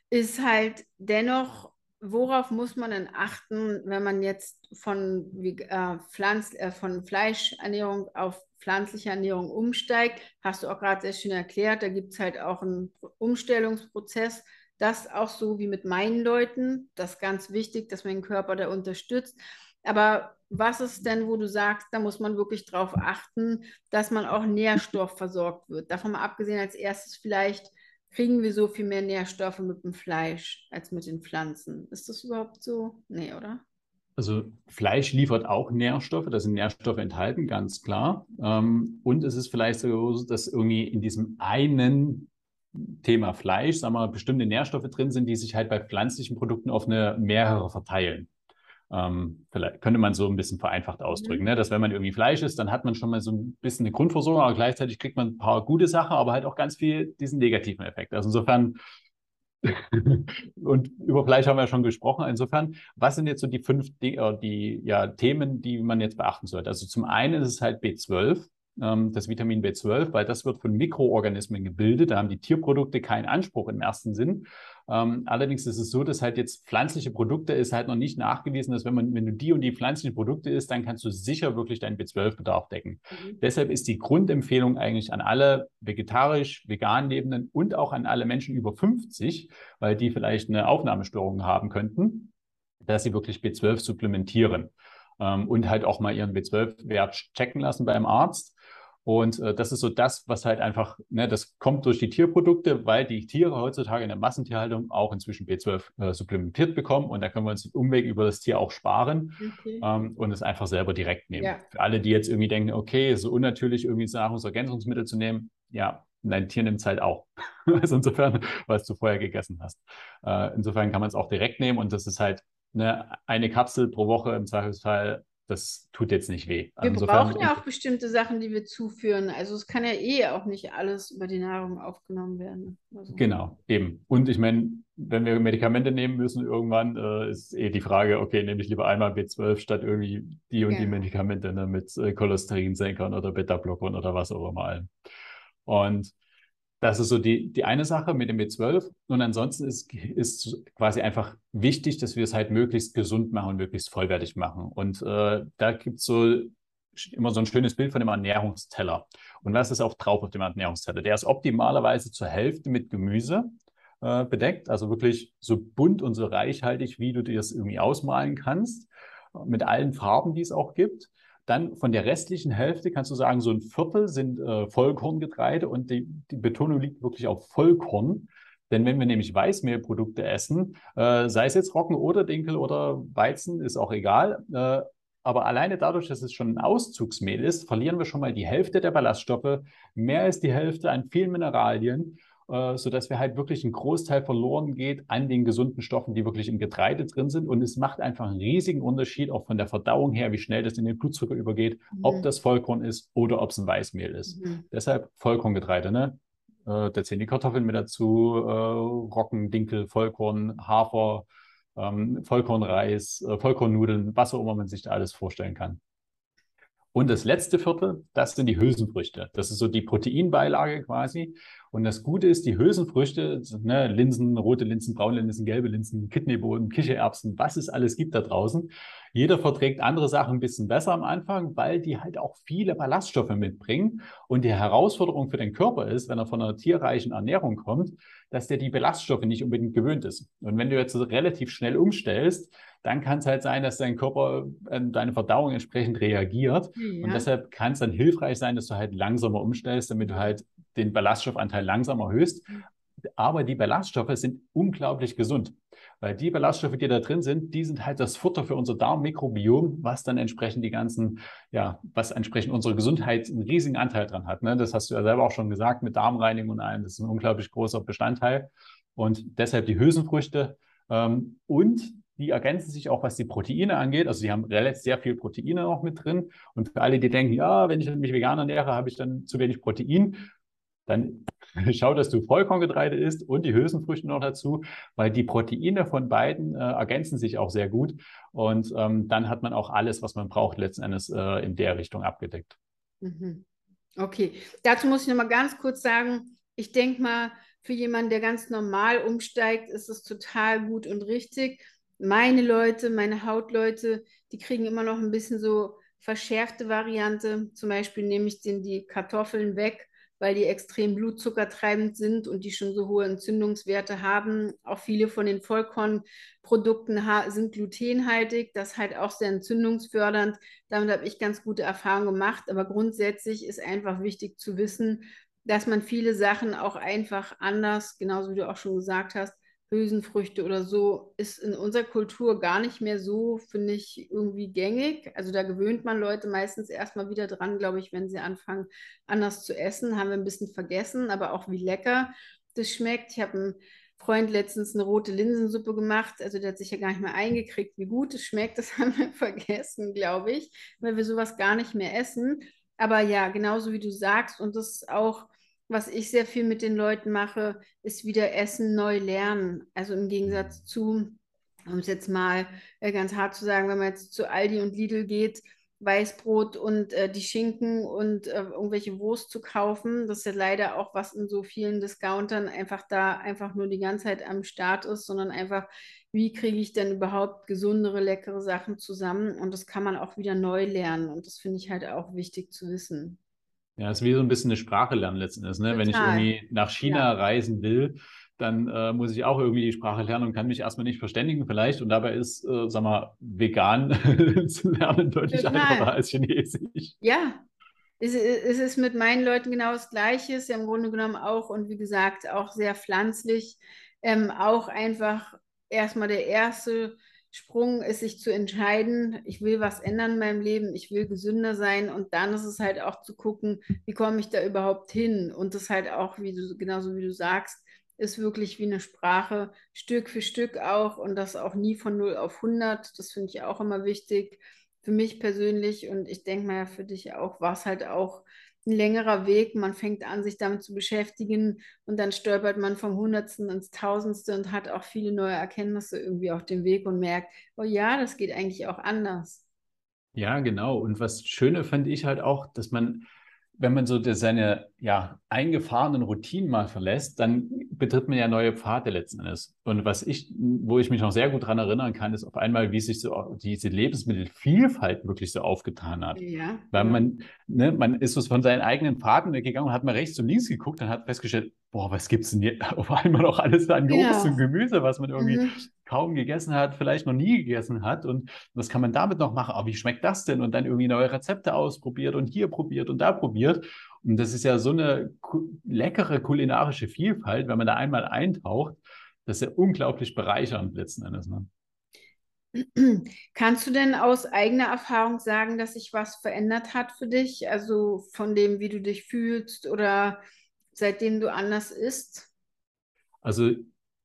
ist halt dennoch, worauf muss man denn achten, wenn man jetzt von, äh, Pflanz, äh, von Fleischernährung auf pflanzliche Ernährung umsteigt? Hast du auch gerade sehr schön erklärt, da gibt es halt auch einen Umstellungsprozess. Das auch so wie mit meinen Leuten, das ist ganz wichtig, dass man den Körper da unterstützt. Aber was ist denn, wo du sagst, da muss man wirklich darauf achten, dass man auch Nährstoff versorgt wird? Davon mal abgesehen, als erstes vielleicht kriegen wir so viel mehr Nährstoffe mit dem Fleisch als mit den Pflanzen. Ist das überhaupt so? Nee, oder? Also Fleisch liefert auch Nährstoffe, da sind Nährstoffe enthalten, ganz klar. Ähm, und es ist vielleicht so, dass irgendwie in diesem einen Thema Fleisch, sagen wir mal, bestimmte Nährstoffe drin sind, die sich halt bei pflanzlichen Produkten auf eine mehrere verteilen. Ähm, vielleicht könnte man so ein bisschen vereinfacht ausdrücken, mhm. ne? dass wenn man irgendwie Fleisch isst, dann hat man schon mal so ein bisschen eine Grundversorgung, aber gleichzeitig kriegt man ein paar gute Sachen, aber halt auch ganz viel diesen negativen Effekt. Also insofern, <laughs> und über Fleisch haben wir ja schon gesprochen, insofern, was sind jetzt so die fünf die, äh, die ja, Themen, die man jetzt beachten sollte? Also zum einen ist es halt B12, ähm, das Vitamin B12, weil das wird von Mikroorganismen gebildet. Da haben die Tierprodukte keinen Anspruch im ersten Sinn. Ähm, allerdings ist es so, dass halt jetzt pflanzliche Produkte ist halt noch nicht nachgewiesen, dass wenn man, wenn du die und die pflanzlichen Produkte isst, dann kannst du sicher wirklich deinen B12-Bedarf decken. Mhm. Deshalb ist die Grundempfehlung eigentlich an alle vegetarisch, vegan Lebenden und auch an alle Menschen über 50, weil die vielleicht eine Aufnahmestörung haben könnten, dass sie wirklich B12 supplementieren ähm, und halt auch mal ihren B12-Wert checken lassen beim Arzt. Und äh, das ist so das, was halt einfach, ne, das kommt durch die Tierprodukte, weil die Tiere heutzutage in der Massentierhaltung auch inzwischen B12 äh, supplementiert bekommen und da können wir uns den Umweg über das Tier auch sparen okay. ähm, und es einfach selber direkt nehmen. Ja. Für alle, die jetzt irgendwie denken, okay, so unnatürlich irgendwie Nahrungsergänzungsmittel zu nehmen, ja, dein Tier nimmt es halt auch. <laughs> also insofern, was du vorher gegessen hast. Äh, insofern kann man es auch direkt nehmen und das ist halt ne, eine Kapsel pro Woche im Zweifelsfall das tut jetzt nicht weh. Wir Insofern, brauchen ja auch bestimmte Sachen, die wir zuführen. Also es kann ja eh auch nicht alles über die Nahrung aufgenommen werden. Also. Genau, eben. Und ich meine, wenn wir Medikamente nehmen müssen, irgendwann äh, ist eh die Frage, okay, nehme ich lieber einmal B12 statt irgendwie die und ja. die Medikamente ne, mit äh, Cholesterinsenkern oder Beta-Blockern oder was auch immer. Und das ist so die, die eine Sache mit dem B12. Und ansonsten ist, ist quasi einfach wichtig, dass wir es halt möglichst gesund machen und möglichst vollwertig machen. Und äh, da gibt es so immer so ein schönes Bild von dem Ernährungsteller. Und was ist auch drauf auf dem Ernährungsteller? Der ist optimalerweise zur Hälfte mit Gemüse, äh, bedeckt. Also wirklich so bunt und so reichhaltig, wie du dir das irgendwie ausmalen kannst, mit allen Farben, die es auch gibt. Dann von der restlichen Hälfte kannst du sagen, so ein Viertel sind äh, Vollkorngetreide und die, die Betonung liegt wirklich auf Vollkorn. Denn wenn wir nämlich Weißmehlprodukte essen, äh, sei es jetzt Roggen oder Dinkel oder Weizen, ist auch egal. Äh, aber alleine dadurch, dass es schon ein Auszugsmehl ist, verlieren wir schon mal die Hälfte der Ballaststoffe, mehr als die Hälfte an vielen Mineralien, äh, sodass wir halt wirklich ein Großteil verloren geht an den gesunden Stoffen, die wirklich im Getreide drin sind. Und es macht einfach einen riesigen Unterschied, auch von der Verdauung her, wie schnell das in den Blutzucker übergeht, mhm. ob das Vollkorn ist oder ob es ein Weißmehl ist. Mhm. Deshalb Vollkorngetreide, ne? Äh, da zählen die Kartoffeln mit dazu, äh, Roggen, Dinkel, Vollkorn, Hafer, ähm, Vollkornreis, äh, Vollkornnudeln, was auch immer man sich da alles vorstellen kann. Und das letzte Viertel, das sind die Hülsenfrüchte. Das ist so die Proteinbeilage quasi. Und das Gute ist, die Hülsenfrüchte, ne, Linsen, rote Linsen, braune Linsen, gelbe Linsen, Kidneybohnen, Kichererbsen, was es alles gibt da draußen. Jeder verträgt andere Sachen ein bisschen besser am Anfang, weil die halt auch viele Ballaststoffe mitbringen. Und die Herausforderung für den Körper ist, wenn er von einer tierreichen Ernährung kommt, dass der die Ballaststoffe nicht unbedingt gewöhnt ist. Und wenn du jetzt relativ schnell umstellst, dann kann es halt sein, dass dein Körper an deine Verdauung entsprechend reagiert. Ja. Und deshalb kann es dann hilfreich sein, dass du halt langsamer umstellst, damit du halt den Ballaststoffanteil langsam erhöhst. Aber die Ballaststoffe sind unglaublich gesund, weil die Ballaststoffe, die da drin sind, die sind halt das Futter für unser Darmmikrobiom, was dann entsprechend die ganzen, ja, was entsprechend unsere Gesundheit einen riesigen Anteil dran hat. Ne? Das hast du ja selber auch schon gesagt mit Darmreinigung und allem. Das ist ein unglaublich großer Bestandteil. Und deshalb die Hülsenfrüchte. Ähm, und die ergänzen sich auch, was die Proteine angeht. Also sie haben relativ sehr viel Proteine noch mit drin. Und für alle, die denken, ja, wenn ich mich vegan ernähre, habe ich dann zu wenig Protein, dann <laughs> schau, dass du Vollkorngetreide isst und die Hülsenfrüchte noch dazu, weil die Proteine von beiden äh, ergänzen sich auch sehr gut. Und ähm, dann hat man auch alles, was man braucht, letzten Endes äh, in der Richtung abgedeckt. Mhm. Okay, dazu muss ich noch mal ganz kurz sagen, ich denke mal, für jemanden, der ganz normal umsteigt, ist es total gut und richtig meine Leute, meine Hautleute, die kriegen immer noch ein bisschen so verschärfte Variante. Zum Beispiel nehme ich denen die Kartoffeln weg, weil die extrem blutzuckertreibend sind und die schon so hohe Entzündungswerte haben. Auch viele von den Vollkornprodukten sind glutenhaltig, das halt auch sehr entzündungsfördernd. Damit habe ich ganz gute Erfahrungen gemacht. Aber grundsätzlich ist einfach wichtig zu wissen, dass man viele Sachen auch einfach anders, genauso wie du auch schon gesagt hast, Hülsenfrüchte oder so, ist in unserer Kultur gar nicht mehr so, finde ich, irgendwie gängig. Also da gewöhnt man Leute meistens erstmal wieder dran, glaube ich, wenn sie anfangen, anders zu essen. Haben wir ein bisschen vergessen, aber auch wie lecker das schmeckt. Ich habe einen Freund letztens eine rote Linsensuppe gemacht. Also der hat sich ja gar nicht mehr eingekriegt, wie gut es schmeckt. Das <laughs> haben wir vergessen, glaube ich, weil wir sowas gar nicht mehr essen. Aber ja, genauso wie du sagst, und das auch was ich sehr viel mit den Leuten mache, ist wieder Essen neu lernen. Also im Gegensatz mhm. zu, um es jetzt mal äh, ganz hart zu sagen, wenn man jetzt zu Aldi und Lidl geht, Weißbrot und äh, die Schinken und äh, irgendwelche Wurst zu kaufen. Das ist ja leider auch, was in so vielen Discountern einfach da einfach nur die ganze Zeit am Start ist, sondern einfach, wie kriege ich denn überhaupt gesundere, leckere Sachen zusammen? Und das kann man auch wieder neu lernen. Und das finde ich halt auch wichtig zu wissen. Ja, es ist wie so ein bisschen eine Sprache lernen letzten Endes. Ne? Wenn ich irgendwie nach China ja. reisen will, dann äh, muss ich auch irgendwie die Sprache lernen und kann mich erstmal nicht verständigen vielleicht. Und dabei ist, äh, sag mal, vegan <laughs> zu lernen deutlich Total. einfacher als Chinesisch. Ja, es, es ist mit meinen Leuten genau das Gleiche. Es ist ja im Grunde genommen auch und wie gesagt auch sehr pflanzlich. Ähm, auch einfach erstmal der erste Sprung ist, sich zu entscheiden, ich will was ändern in meinem Leben, ich will gesünder sein. Und dann ist es halt auch zu gucken, wie komme ich da überhaupt hin? Und das halt auch, wie du, genauso wie du sagst, ist wirklich wie eine Sprache, Stück für Stück auch. Und das auch nie von 0 auf 100, das finde ich auch immer wichtig für mich persönlich. Und ich denke mal für dich auch, war es halt auch ein längerer Weg. Man fängt an, sich damit zu beschäftigen und dann stolpert man vom Hundertsten ins Tausendste und hat auch viele neue Erkenntnisse irgendwie auf dem Weg und merkt, oh ja, das geht eigentlich auch anders. Ja, genau. Und was Schöne fand ich halt auch, dass man wenn man so seine ja, eingefahrenen Routinen mal verlässt, dann betritt man ja neue Pfade letzten Endes. Und was ich, wo ich mich noch sehr gut daran erinnern kann, ist auf einmal, wie sich so diese Lebensmittelvielfalt wirklich so aufgetan hat. Ja, Weil man, ne, man ist so von seinen eigenen Pfaden weggegangen und hat mal rechts und links geguckt und hat festgestellt, boah, was gibt es denn hier <laughs> auf einmal noch alles an Obst und Gemüse, was man irgendwie mhm kaum gegessen hat, vielleicht noch nie gegessen hat. Und was kann man damit noch machen? Aber wie schmeckt das denn? Und dann irgendwie neue Rezepte ausprobiert und hier probiert und da probiert. Und das ist ja so eine leckere kulinarische Vielfalt, wenn man da einmal eintaucht. Das ist ja unglaublich bereichernd letzten Endes. Ne? <clears throat> Kannst du denn aus eigener Erfahrung sagen, dass sich was verändert hat für dich? Also von dem, wie du dich fühlst oder seitdem du anders isst? Also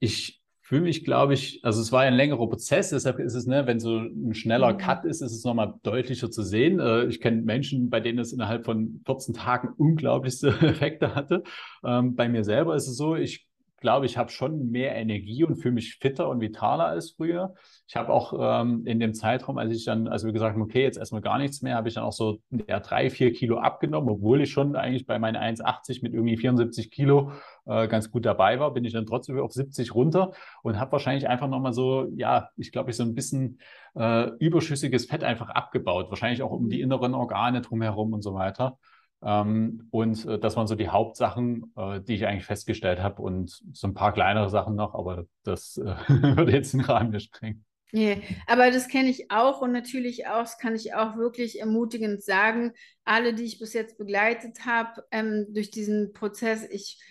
ich fühle mich, glaube ich, also es war ein längerer Prozess, deshalb ist es, ne, wenn so ein schneller mhm. Cut ist, ist es nochmal deutlicher zu sehen. Äh, ich kenne Menschen, bei denen es innerhalb von 14 Tagen unglaublichste <laughs> Effekte hatte. Ähm, bei mir selber ist es so, ich glaube, ich habe schon mehr Energie und fühle mich fitter und vitaler als früher. Ich habe auch ähm, in dem Zeitraum, als ich dann, als wir gesagt haben, okay, jetzt erstmal gar nichts mehr, habe ich dann auch so eher drei, vier Kilo abgenommen, obwohl ich schon eigentlich bei meinen 1,80 mit irgendwie 74 Kilo äh, ganz gut dabei war, bin ich dann trotzdem auf 70 runter und habe wahrscheinlich einfach nochmal so, ja, ich glaube, ich so ein bisschen äh, überschüssiges Fett einfach abgebaut, wahrscheinlich auch um die inneren Organe drumherum und so weiter. Ähm, und äh, das waren so die Hauptsachen, äh, die ich eigentlich festgestellt habe und so ein paar kleinere Sachen noch, aber das äh, <laughs> würde jetzt den Rahmen sprengen. Nee, aber das kenne ich auch und natürlich auch, das kann ich auch wirklich ermutigend sagen. Alle, die ich bis jetzt begleitet habe, ähm, durch diesen Prozess, ich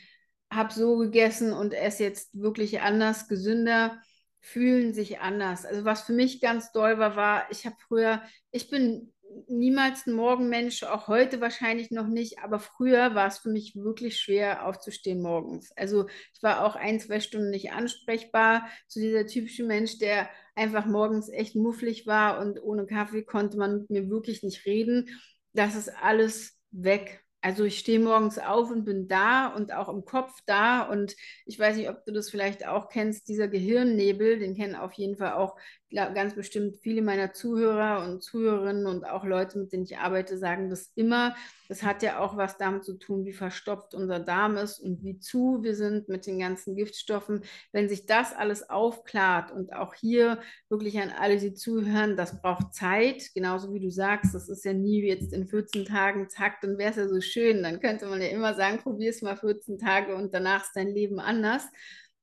habe so gegessen und esse jetzt wirklich anders, gesünder, fühlen sich anders. Also was für mich ganz doll war, war, ich habe früher, ich bin niemals ein Morgenmensch, auch heute wahrscheinlich noch nicht, aber früher war es für mich wirklich schwer aufzustehen morgens. Also ich war auch ein, zwei Stunden nicht ansprechbar, so dieser typische Mensch, der einfach morgens echt mufflig war und ohne Kaffee konnte man mit mir wirklich nicht reden. Das ist alles weg. Also ich stehe morgens auf und bin da und auch im Kopf da und ich weiß nicht, ob du das vielleicht auch kennst, dieser Gehirnnebel, den kennen auf jeden Fall auch ganz bestimmt viele meiner Zuhörer und Zuhörerinnen und auch Leute, mit denen ich arbeite, sagen das immer. Das hat ja auch was damit zu tun, wie verstopft unser Darm ist und wie zu wir sind mit den ganzen Giftstoffen. Wenn sich das alles aufklart und auch hier wirklich an alle, die zuhören, das braucht Zeit, genauso wie du sagst, das ist ja nie jetzt in 14 Tagen, zack, dann wäre es ja so schön. Dann könnte man ja immer sagen, probier es mal 14 Tage und danach ist dein Leben anders.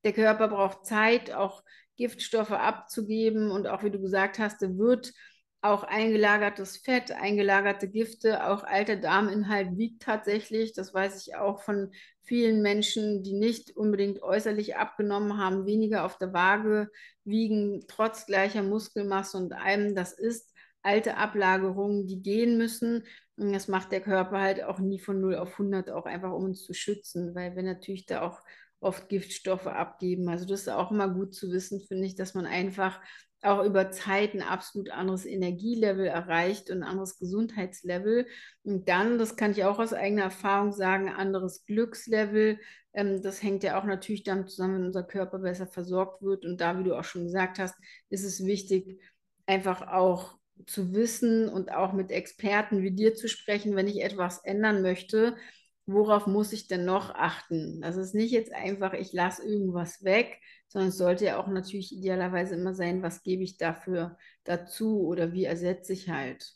Der Körper braucht Zeit, auch Giftstoffe abzugeben und auch wie du gesagt hast, wird auch eingelagertes Fett, eingelagerte Gifte, auch alter Darminhalt wiegt tatsächlich. Das weiß ich auch von vielen Menschen, die nicht unbedingt äußerlich abgenommen haben, weniger auf der Waage wiegen, trotz gleicher Muskelmasse und allem. Das ist alte Ablagerungen, die gehen müssen. Und das macht der Körper halt auch nie von 0 auf 100, auch einfach um uns zu schützen, weil wir natürlich da auch oft Giftstoffe abgeben. Also das ist auch immer gut zu wissen, finde ich, dass man einfach auch über Zeit ein absolut anderes Energielevel erreicht und ein anderes Gesundheitslevel. Und dann, das kann ich auch aus eigener Erfahrung sagen, anderes Glückslevel. Ähm, das hängt ja auch natürlich damit zusammen, wenn unser Körper besser versorgt wird. Und da, wie du auch schon gesagt hast, ist es wichtig, einfach auch zu wissen und auch mit Experten wie dir zu sprechen, wenn ich etwas ändern möchte, worauf muss ich denn noch achten? Das ist nicht jetzt einfach, ich lasse irgendwas weg, sondern es sollte ja auch natürlich idealerweise immer sein, was gebe ich dafür dazu oder wie ersetze ich halt.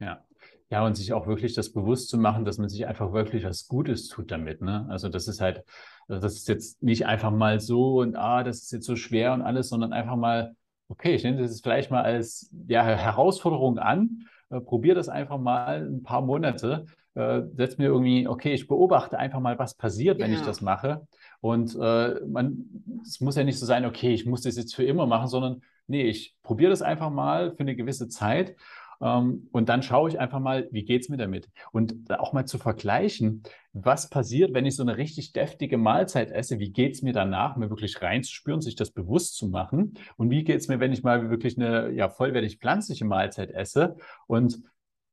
Ja. Ja, und sich auch wirklich das bewusst zu machen, dass man sich einfach wirklich was Gutes tut damit. Ne? Also das ist halt, also das ist jetzt nicht einfach mal so und ah, das ist jetzt so schwer und alles, sondern einfach mal, okay, ich nehme das vielleicht mal als ja, Herausforderung an, äh, probiere das einfach mal ein paar Monate äh, setze mir irgendwie, okay, ich beobachte einfach mal, was passiert, wenn ich das mache. Und äh, man, es muss ja nicht so sein, okay, ich muss das jetzt für immer machen, sondern nee, ich probiere das einfach mal für eine gewisse Zeit. Ähm, und dann schaue ich einfach mal, wie geht es mir damit? Und auch mal zu vergleichen, was passiert, wenn ich so eine richtig deftige Mahlzeit esse? Wie geht es mir danach, mir wirklich reinzuspüren, sich das bewusst zu machen? Und wie geht es mir, wenn ich mal wirklich eine ja, vollwertig pflanzliche Mahlzeit esse? Und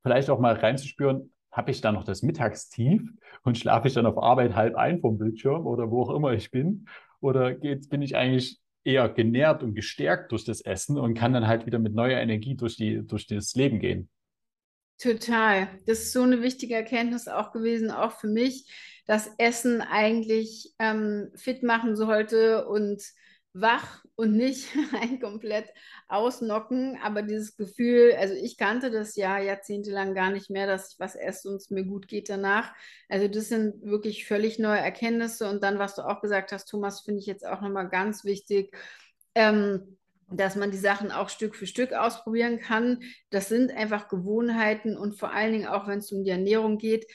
vielleicht auch mal reinzuspüren, habe ich dann noch das Mittagstief und schlafe ich dann auf Arbeit halb ein vom Bildschirm oder wo auch immer ich bin? Oder geht, bin ich eigentlich eher genährt und gestärkt durch das Essen und kann dann halt wieder mit neuer Energie durch, die, durch das Leben gehen? Total. Das ist so eine wichtige Erkenntnis auch gewesen, auch für mich, dass Essen eigentlich ähm, fit machen sollte und wach und nicht <laughs> ein komplett ausnocken. Aber dieses Gefühl, also ich kannte das ja jahrzehntelang gar nicht mehr, dass ich was esse und es mir gut geht danach. Also das sind wirklich völlig neue Erkenntnisse. Und dann, was du auch gesagt hast, Thomas, finde ich jetzt auch nochmal ganz wichtig. Ähm, dass man die Sachen auch Stück für Stück ausprobieren kann. Das sind einfach Gewohnheiten und vor allen Dingen auch, wenn es um die Ernährung geht,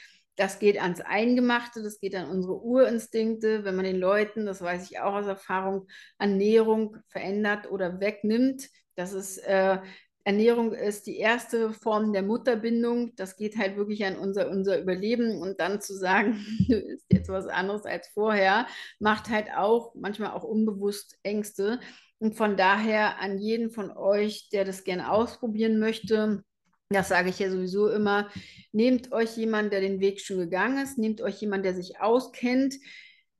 das geht ans Eingemachte, das geht an unsere Urinstinkte. Wenn man den Leuten, das weiß ich auch aus Erfahrung, Ernährung verändert oder wegnimmt, das ist äh, Ernährung ist die erste Form der Mutterbindung. Das geht halt wirklich an unser, unser Überleben. Und dann zu sagen, <laughs> du isst jetzt was anderes als vorher, macht halt auch manchmal auch unbewusst Ängste. Und von daher an jeden von euch, der das gerne ausprobieren möchte, das sage ich ja sowieso immer, nehmt euch jemanden, der den Weg schon gegangen ist, nehmt euch jemanden, der sich auskennt.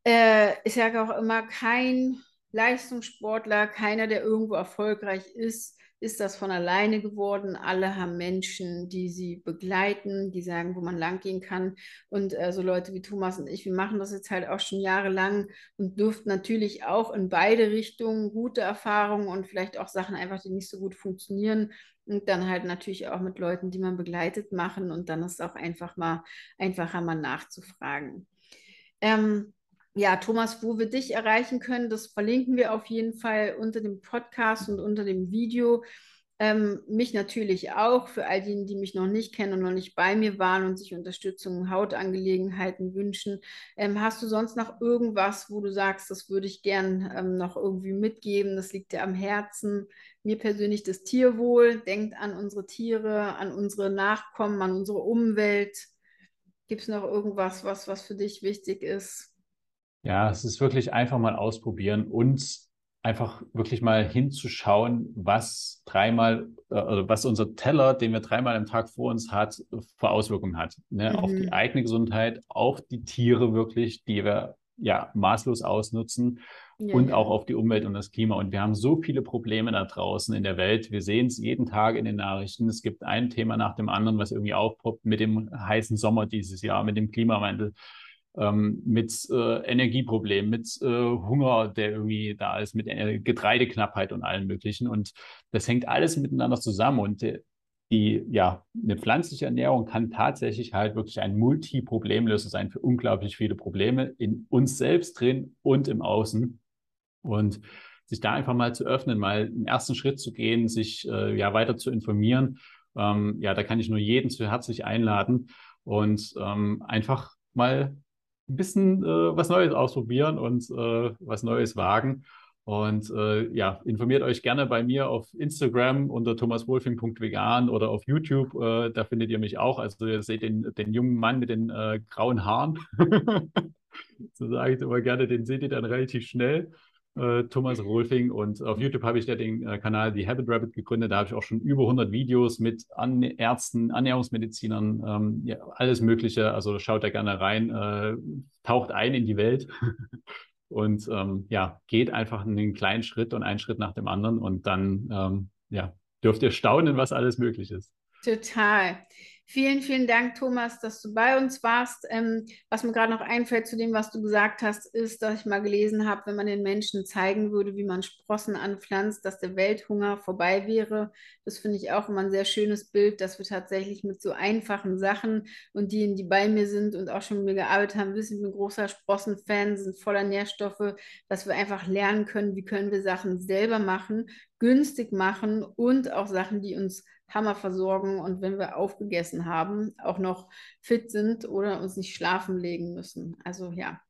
Äh, ich sage auch immer, kein Leistungssportler, keiner, der irgendwo erfolgreich ist, ist das von alleine geworden. Alle haben Menschen, die sie begleiten, die sagen, wo man langgehen kann. Und äh, so Leute wie Thomas und ich, wir machen das jetzt halt auch schon jahrelang und dürften natürlich auch in beide Richtungen gute Erfahrungen und vielleicht auch Sachen einfach, die nicht so gut funktionieren. Und dann halt natürlich auch mit Leuten, die man begleitet, machen. Und dann ist es auch einfach mal einfacher, mal nachzufragen. Ähm, ja, Thomas, wo wir dich erreichen können, das verlinken wir auf jeden Fall unter dem Podcast und unter dem Video. Ähm, mich natürlich auch, für all diejenigen, die mich noch nicht kennen und noch nicht bei mir waren und sich Unterstützung in Hautangelegenheiten wünschen. Ähm, hast du sonst noch irgendwas, wo du sagst, das würde ich gern ähm, noch irgendwie mitgeben? Das liegt dir am Herzen. Mir persönlich das Tierwohl. Denkt an unsere Tiere, an unsere Nachkommen, an unsere Umwelt. Gibt es noch irgendwas, was, was für dich wichtig ist? Ja, es ist wirklich einfach mal ausprobieren und einfach wirklich mal hinzuschauen, was dreimal, äh, also was unser Teller, den wir dreimal am Tag vor uns hat, für Auswirkungen hat. Ne? Mhm. Auf die mhm. eigene Gesundheit, auf die Tiere wirklich, die wir ja maßlos ausnutzen ja, und ja. auch auf die Umwelt und das Klima. Und wir haben so viele Probleme da draußen in der Welt. Wir sehen es jeden Tag in den Nachrichten. Es gibt ein Thema nach dem anderen, was irgendwie aufpoppt mit dem heißen Sommer dieses Jahr, mit dem Klimawandel ähm, mit äh, Energieproblemen, mit äh, Hunger, der irgendwie da ist, mit äh, Getreideknappheit und allem Möglichen. Und das hängt alles miteinander zusammen. Und äh, die, ja, eine pflanzliche Ernährung kann tatsächlich halt wirklich ein Multi-Problemlöser sein für unglaublich viele Probleme in uns selbst drin und im Außen. Und sich da einfach mal zu öffnen, mal einen ersten Schritt zu gehen, sich äh, ja weiter zu informieren. Ähm, ja, da kann ich nur jeden zu herzlich einladen und ähm, einfach mal ein bisschen äh, was Neues ausprobieren und äh, was Neues wagen. Und äh, ja, informiert euch gerne bei mir auf Instagram unter thomaswolfing.vegan oder auf YouTube. Äh, da findet ihr mich auch. Also ihr seht den, den jungen Mann mit den äh, grauen Haaren. <laughs> so sage ich immer gerne, den seht ihr dann relativ schnell äh, Thomas Rolfing. Und auf YouTube habe ich ja den äh, Kanal The Habit Rabbit gegründet. Da habe ich auch schon über 100 Videos mit An Ärzten, Ernährungsmedizinern, ähm, ja, alles Mögliche. Also schaut da gerne rein, äh, taucht ein in die Welt. <laughs> und ähm, ja, geht einfach einen kleinen Schritt und einen Schritt nach dem anderen. Und dann ähm, ja, dürft ihr staunen, was alles möglich ist. Total. Vielen, vielen Dank, Thomas, dass du bei uns warst. Ähm, was mir gerade noch einfällt zu dem, was du gesagt hast, ist, dass ich mal gelesen habe, wenn man den Menschen zeigen würde, wie man Sprossen anpflanzt, dass der Welthunger vorbei wäre. Das finde ich auch immer ein sehr schönes Bild, dass wir tatsächlich mit so einfachen Sachen und diejenigen, die bei mir sind und auch schon mit mir gearbeitet haben, wissen, ich bin großer Sprossenfan, sind voller Nährstoffe, dass wir einfach lernen können, wie können wir Sachen selber machen, günstig machen und auch Sachen, die uns Hammer versorgen und wenn wir aufgegessen haben, auch noch fit sind oder uns nicht schlafen legen müssen. Also ja,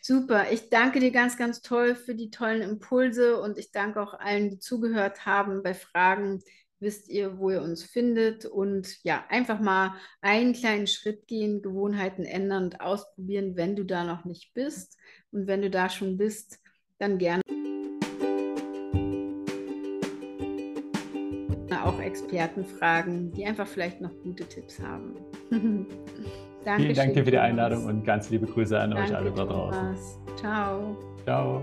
super. Ich danke dir ganz, ganz toll für die tollen Impulse und ich danke auch allen, die zugehört haben. Bei Fragen wisst ihr, wo ihr uns findet und ja, einfach mal einen kleinen Schritt gehen, Gewohnheiten ändern und ausprobieren, wenn du da noch nicht bist. Und wenn du da schon bist, dann gerne. Experten fragen, die einfach vielleicht noch gute Tipps haben. <laughs> Danke Vielen Dank dir für die Einladung und ganz liebe Grüße an Danke, euch alle da draußen. Ciao. Ciao.